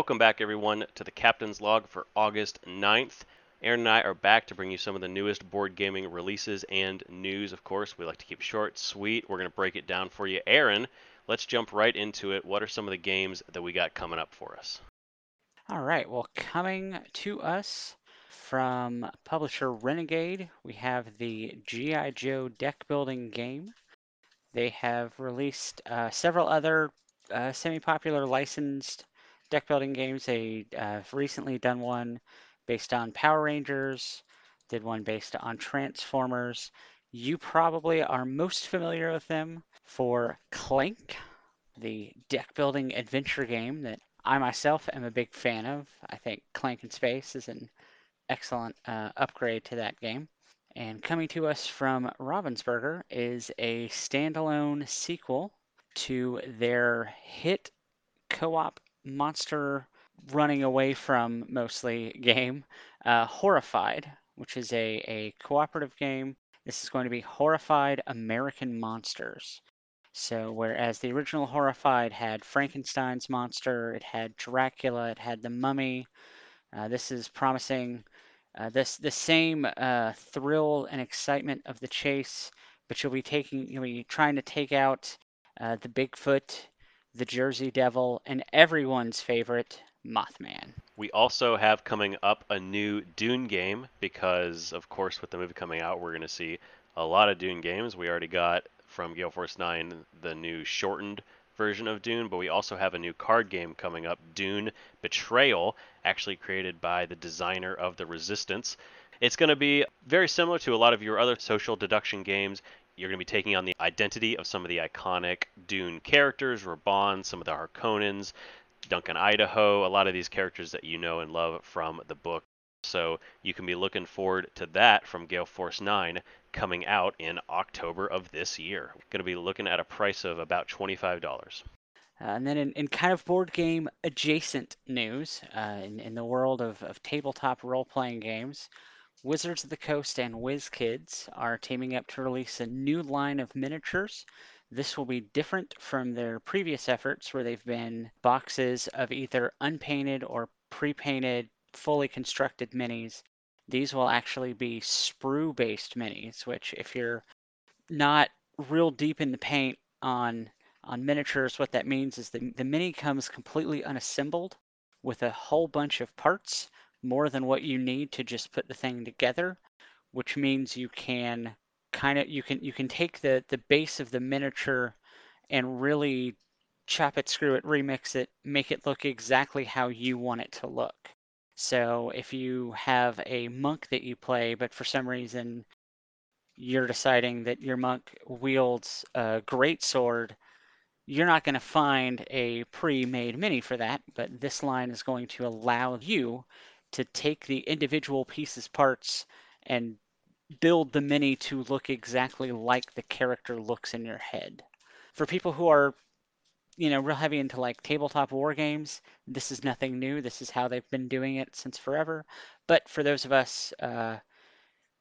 Welcome back, everyone, to the Captain's Log for August 9th. Aaron and I are back to bring you some of the newest board gaming releases and news, of course. We like to keep short, sweet. We're going to break it down for you. Aaron, let's jump right into it. What are some of the games that we got coming up for us? All right, well, coming to us from publisher Renegade, we have the G.I. Joe deck building game. They have released uh, several other uh, semi popular licensed deck building games. They uh, recently done one based on Power Rangers, did one based on Transformers. You probably are most familiar with them for Clank, the deck building adventure game that I myself am a big fan of. I think Clank in Space is an excellent uh, upgrade to that game. And coming to us from Ravensburger is a standalone sequel to their hit co op monster running away from mostly game, uh, Horrified, which is a, a cooperative game. This is going to be Horrified American Monsters. So, whereas the original Horrified had Frankenstein's monster, it had Dracula, it had the Mummy, uh, this is promising uh, this the same uh, thrill and excitement of the chase, but you'll be taking you'll be trying to take out uh, the Bigfoot, the Jersey Devil, and everyone's favorite Mothman. We also have coming up a new Dune game because, of course, with the movie coming out, we're going to see a lot of Dune games. We already got from Gale Force 9 the new shortened version of Dune, but we also have a new card game coming up, Dune Betrayal, actually created by the designer of the Resistance. It's going to be very similar to a lot of your other social deduction games. You're going to be taking on the identity of some of the iconic Dune characters, Rabban, some of the Harkonnens, Duncan Idaho, a lot of these characters that you know and love from the book. So you can be looking forward to that from Gale Force 9 coming out in October of this year. Going to be looking at a price of about $25. Uh, and then in, in kind of board game adjacent news, uh, in, in the world of, of tabletop role playing games, Wizards of the Coast and WizKids are teaming up to release a new line of miniatures. This will be different from their previous efforts, where they've been boxes of either unpainted or pre painted, fully constructed minis these will actually be sprue based minis, which if you're not real deep in the paint on on miniatures, what that means is the, the mini comes completely unassembled with a whole bunch of parts, more than what you need to just put the thing together, which means you can kind of you can you can take the the base of the miniature and really chop it, screw it, remix it, make it look exactly how you want it to look. So if you have a monk that you play, but for some reason you're deciding that your monk wields a great sword, you're not going to find a pre-made mini for that, but this line is going to allow you to take the individual pieces parts and build the mini to look exactly like the character looks in your head. For people who are you know, real heavy into like tabletop war games. This is nothing new. This is how they've been doing it since forever. But for those of us uh,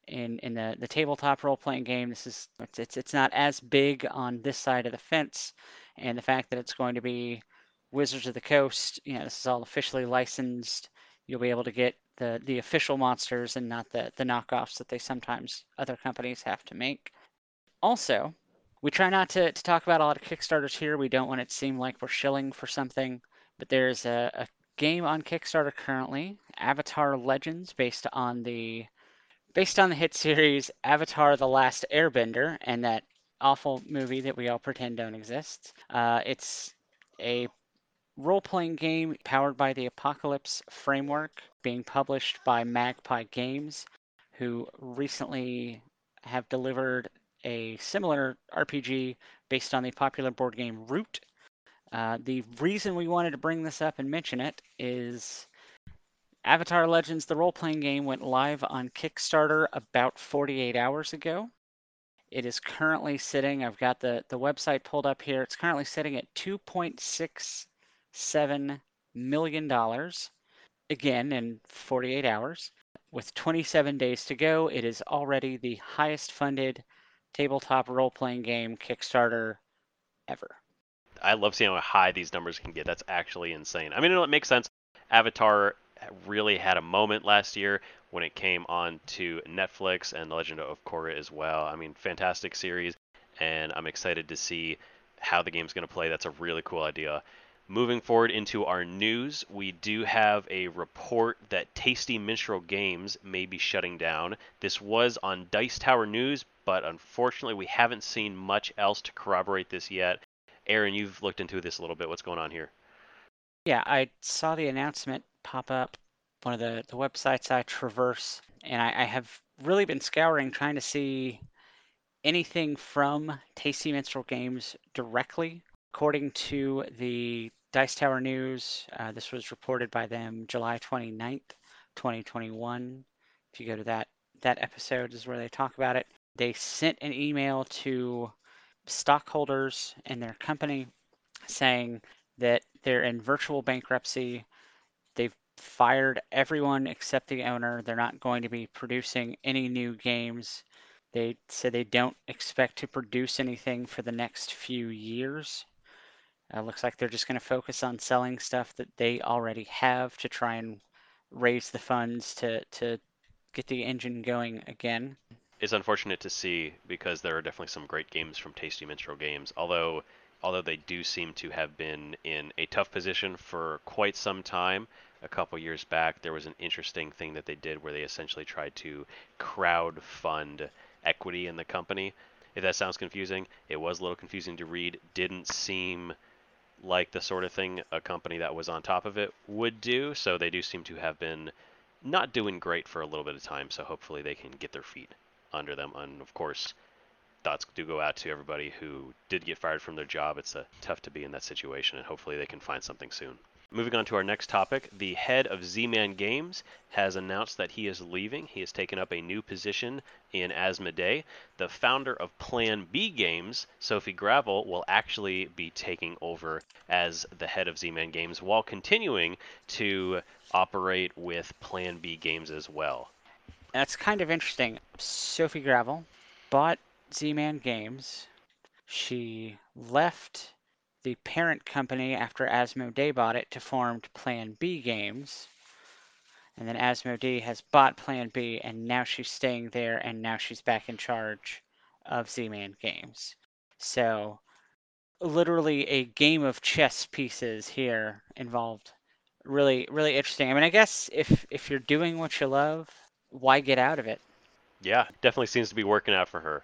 in in the, the tabletop role playing game, this is it's, it's it's not as big on this side of the fence, and the fact that it's going to be Wizards of the Coast, you know, this is all officially licensed. You'll be able to get the the official monsters and not the the knockoffs that they sometimes other companies have to make. Also, we try not to, to talk about a lot of Kickstarters here. We don't want it to seem like we're shilling for something, but there's a, a game on Kickstarter currently, Avatar Legends, based on the based on the hit series Avatar: The Last Airbender, and that awful movie that we all pretend don't exist. Uh, it's a role-playing game powered by the Apocalypse framework, being published by Magpie Games, who recently have delivered a similar RPG based on the popular board game Root. Uh, the reason we wanted to bring this up and mention it is Avatar Legends, the role playing game, went live on Kickstarter about 48 hours ago. It is currently sitting, I've got the, the website pulled up here, it's currently sitting at $2.67 million, again in 48 hours. With 27 days to go, it is already the highest funded tabletop role playing game Kickstarter ever. I love seeing how high these numbers can get. That's actually insane. I mean, it makes sense. Avatar really had a moment last year when it came on to Netflix and The Legend of Korra as well. I mean, fantastic series, and I'm excited to see how the game's going to play. That's a really cool idea. Moving forward into our news, we do have a report that Tasty Minstrel Games may be shutting down. This was on Dice Tower News, but unfortunately, we haven't seen much else to corroborate this yet. Aaron, you've looked into this a little bit. What's going on here? Yeah, I saw the announcement pop up one of the, the websites I traverse, and I, I have really been scouring trying to see anything from Tasty Minstrel Games directly. According to the Dice Tower News, uh, this was reported by them July 29th, 2021. If you go to that that episode is where they talk about it. They sent an email to stockholders in their company saying that they're in virtual bankruptcy. They've fired everyone except the owner. They're not going to be producing any new games. They said they don't expect to produce anything for the next few years. Uh, looks like they're just going to focus on selling stuff that they already have to try and raise the funds to, to get the engine going again. It's unfortunate to see because there are definitely some great games from Tasty Minstrel Games. Although, although they do seem to have been in a tough position for quite some time. A couple years back, there was an interesting thing that they did where they essentially tried to crowd fund equity in the company. If that sounds confusing, it was a little confusing to read. Didn't seem like the sort of thing a company that was on top of it would do. So they do seem to have been not doing great for a little bit of time. So hopefully they can get their feet under them. And of course, thoughts do go out to everybody who did get fired from their job. It's uh, tough to be in that situation, and hopefully they can find something soon. Moving on to our next topic, the head of Z-Man Games has announced that he is leaving. He has taken up a new position in Asmodee. The founder of Plan B Games, Sophie Gravel, will actually be taking over as the head of Z-Man Games while continuing to operate with Plan B Games as well. That's kind of interesting. Sophie Gravel bought Z-Man Games. She left the parent company after Asmodee bought it to form Plan B Games. And then Asmodee has bought Plan B, and now she's staying there, and now she's back in charge of Z-Man Games. So, literally a game of chess pieces here involved. Really, really interesting. I mean, I guess if if you're doing what you love, why get out of it? Yeah, definitely seems to be working out for her.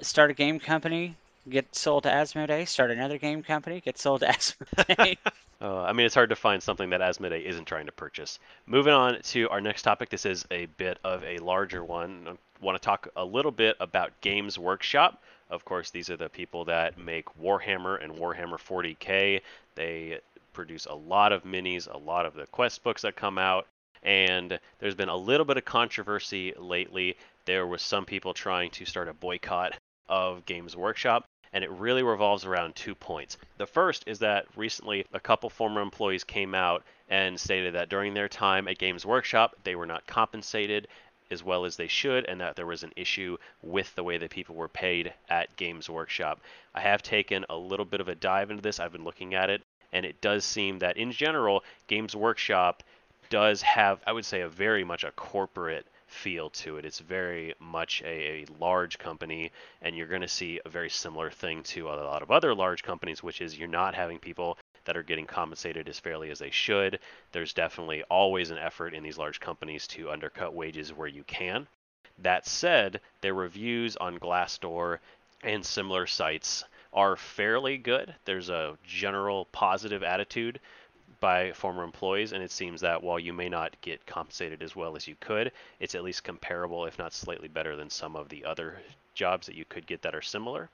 Start a game company, get sold to Asmodee, start another game company, get sold to Asmodee. uh, I mean, it's hard to find something that Asmodee isn't trying to purchase. Moving on to our next topic, this is a bit of a larger one. I want to talk a little bit about Games Workshop. Of course, these are the people that make Warhammer and Warhammer 40k. They produce a lot of minis, a lot of the quest books that come out, and there's been a little bit of controversy lately. There was some people trying to start a boycott of Games Workshop and it really revolves around two points. The first is that recently a couple former employees came out and stated that during their time at Games Workshop, they were not compensated as well as they should, and that there was an issue with the way that people were paid at Games Workshop. I have taken a little bit of a dive into this, I've been looking at it, and it does seem that in general, Games Workshop does have, I would say, a very much a corporate feel to it. It's very much a, a large company, and you're going to see a very similar thing to a lot of other large companies, which is you're not having people that are getting compensated as fairly as they should. There's definitely always an effort in these large companies to undercut wages where you can. That said, their reviews on Glassdoor and similar sites are fairly good. There's a general positive attitude by former employees, and it seems that while you may not get compensated as well as you could, it's at least comparable, if not slightly better, than some of the other jobs that you could get that are similar.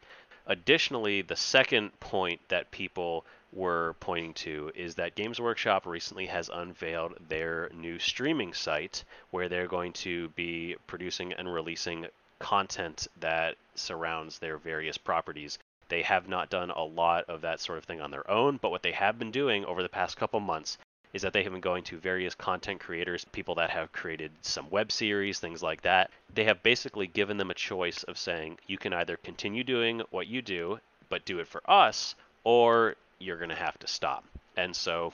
Additionally, the second point that people were pointing to is that Games Workshop recently has unveiled their new streaming site where they're going to be producing and releasing content that surrounds their various properties. They have not done a lot of that sort of thing on their own, but what they have been doing over the past couple months is that they have been going to various content creators, people that have created some web series, things like that. They have basically given them a choice of saying, you can either continue doing what you do, but do it for us, or you're going to have to stop. And so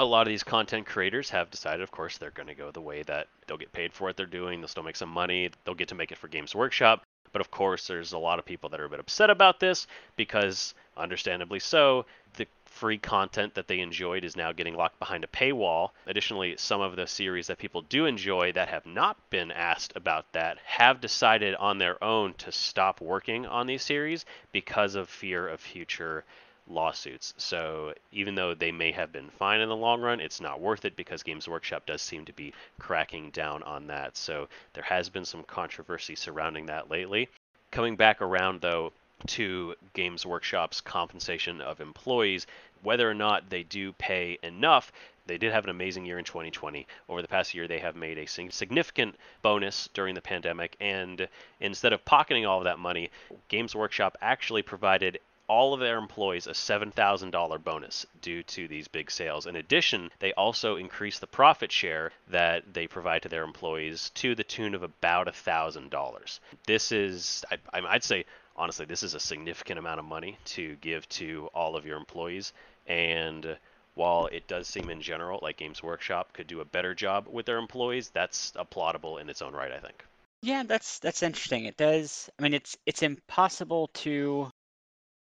a lot of these content creators have decided, of course, they're going to go the way that they'll get paid for what they're doing. They'll still make some money. They'll get to make it for Games Workshop. But of course, there's a lot of people that are a bit upset about this because, understandably so, the free content that they enjoyed is now getting locked behind a paywall. Additionally, some of the series that people do enjoy that have not been asked about that have decided on their own to stop working on these series because of fear of future lawsuits. So even though they may have been fine in the long run, it's not worth it because Games Workshop does seem to be cracking down on that. So there has been some controversy surrounding that lately. Coming back around though to Games Workshop's compensation of employees, whether or not they do pay enough, they did have an amazing year in 2020. Over the past year, they have made a significant bonus during the pandemic, and instead of pocketing all of that money, Games Workshop actually provided all of their employees a $7,000 bonus due to these big sales. In addition, they also increase the profit share that they provide to their employees to the tune of about $1,000. This is, I, I'd say, honestly, this is a significant amount of money to give to all of your employees. And while it does seem in general like Games Workshop could do a better job with their employees, that's applaudable in its own right, I think. Yeah, that's that's interesting. It does. I mean, it's it's impossible to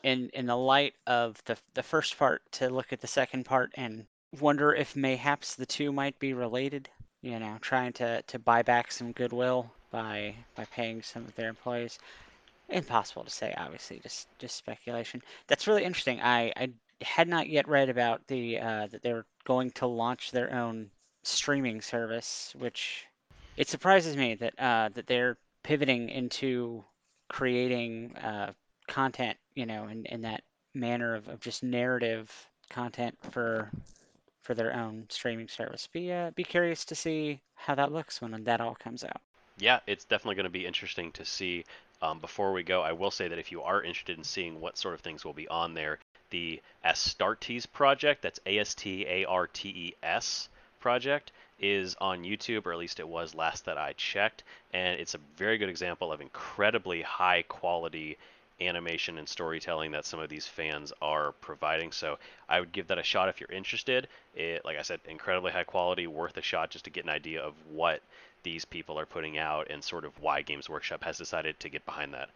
in in the light of the the first part to look at the second part and wonder if mayhaps the two might be related. You know, trying to to buy back some goodwill by by paying some of their employees. Impossible to say, obviously, just just speculation. That's really interesting. I I had not yet read about the uh, that they're going to launch their own streaming service, which it surprises me that uh, that they're pivoting into creating uh, content, you know, in, in that manner of, of just narrative content for for their own streaming service. Be uh, be curious to see how that looks when that all comes out. Yeah, it's definitely going to be interesting to see. Um, before we go, I will say that if you are interested in seeing what sort of things will be on there, the Astartes project, that's A S T A R T E S project, is on YouTube, or at least it was last that I checked, and it's a very good example of incredibly high quality animation and storytelling that some of these fans are providing. So I would give that a shot if you're interested. It, like I said, incredibly high quality, worth a shot just to get an idea of what these people are putting out and sort of why Games Workshop has decided to get behind that.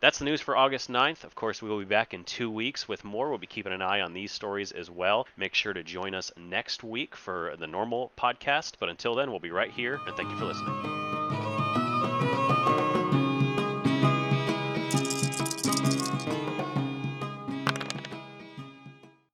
That's the news for August 9th. Of course, we will be back in two weeks with more. We'll be keeping an eye on these stories as well. Make sure to join us next week for the normal podcast. But until then, we'll be right here, and thank you for listening.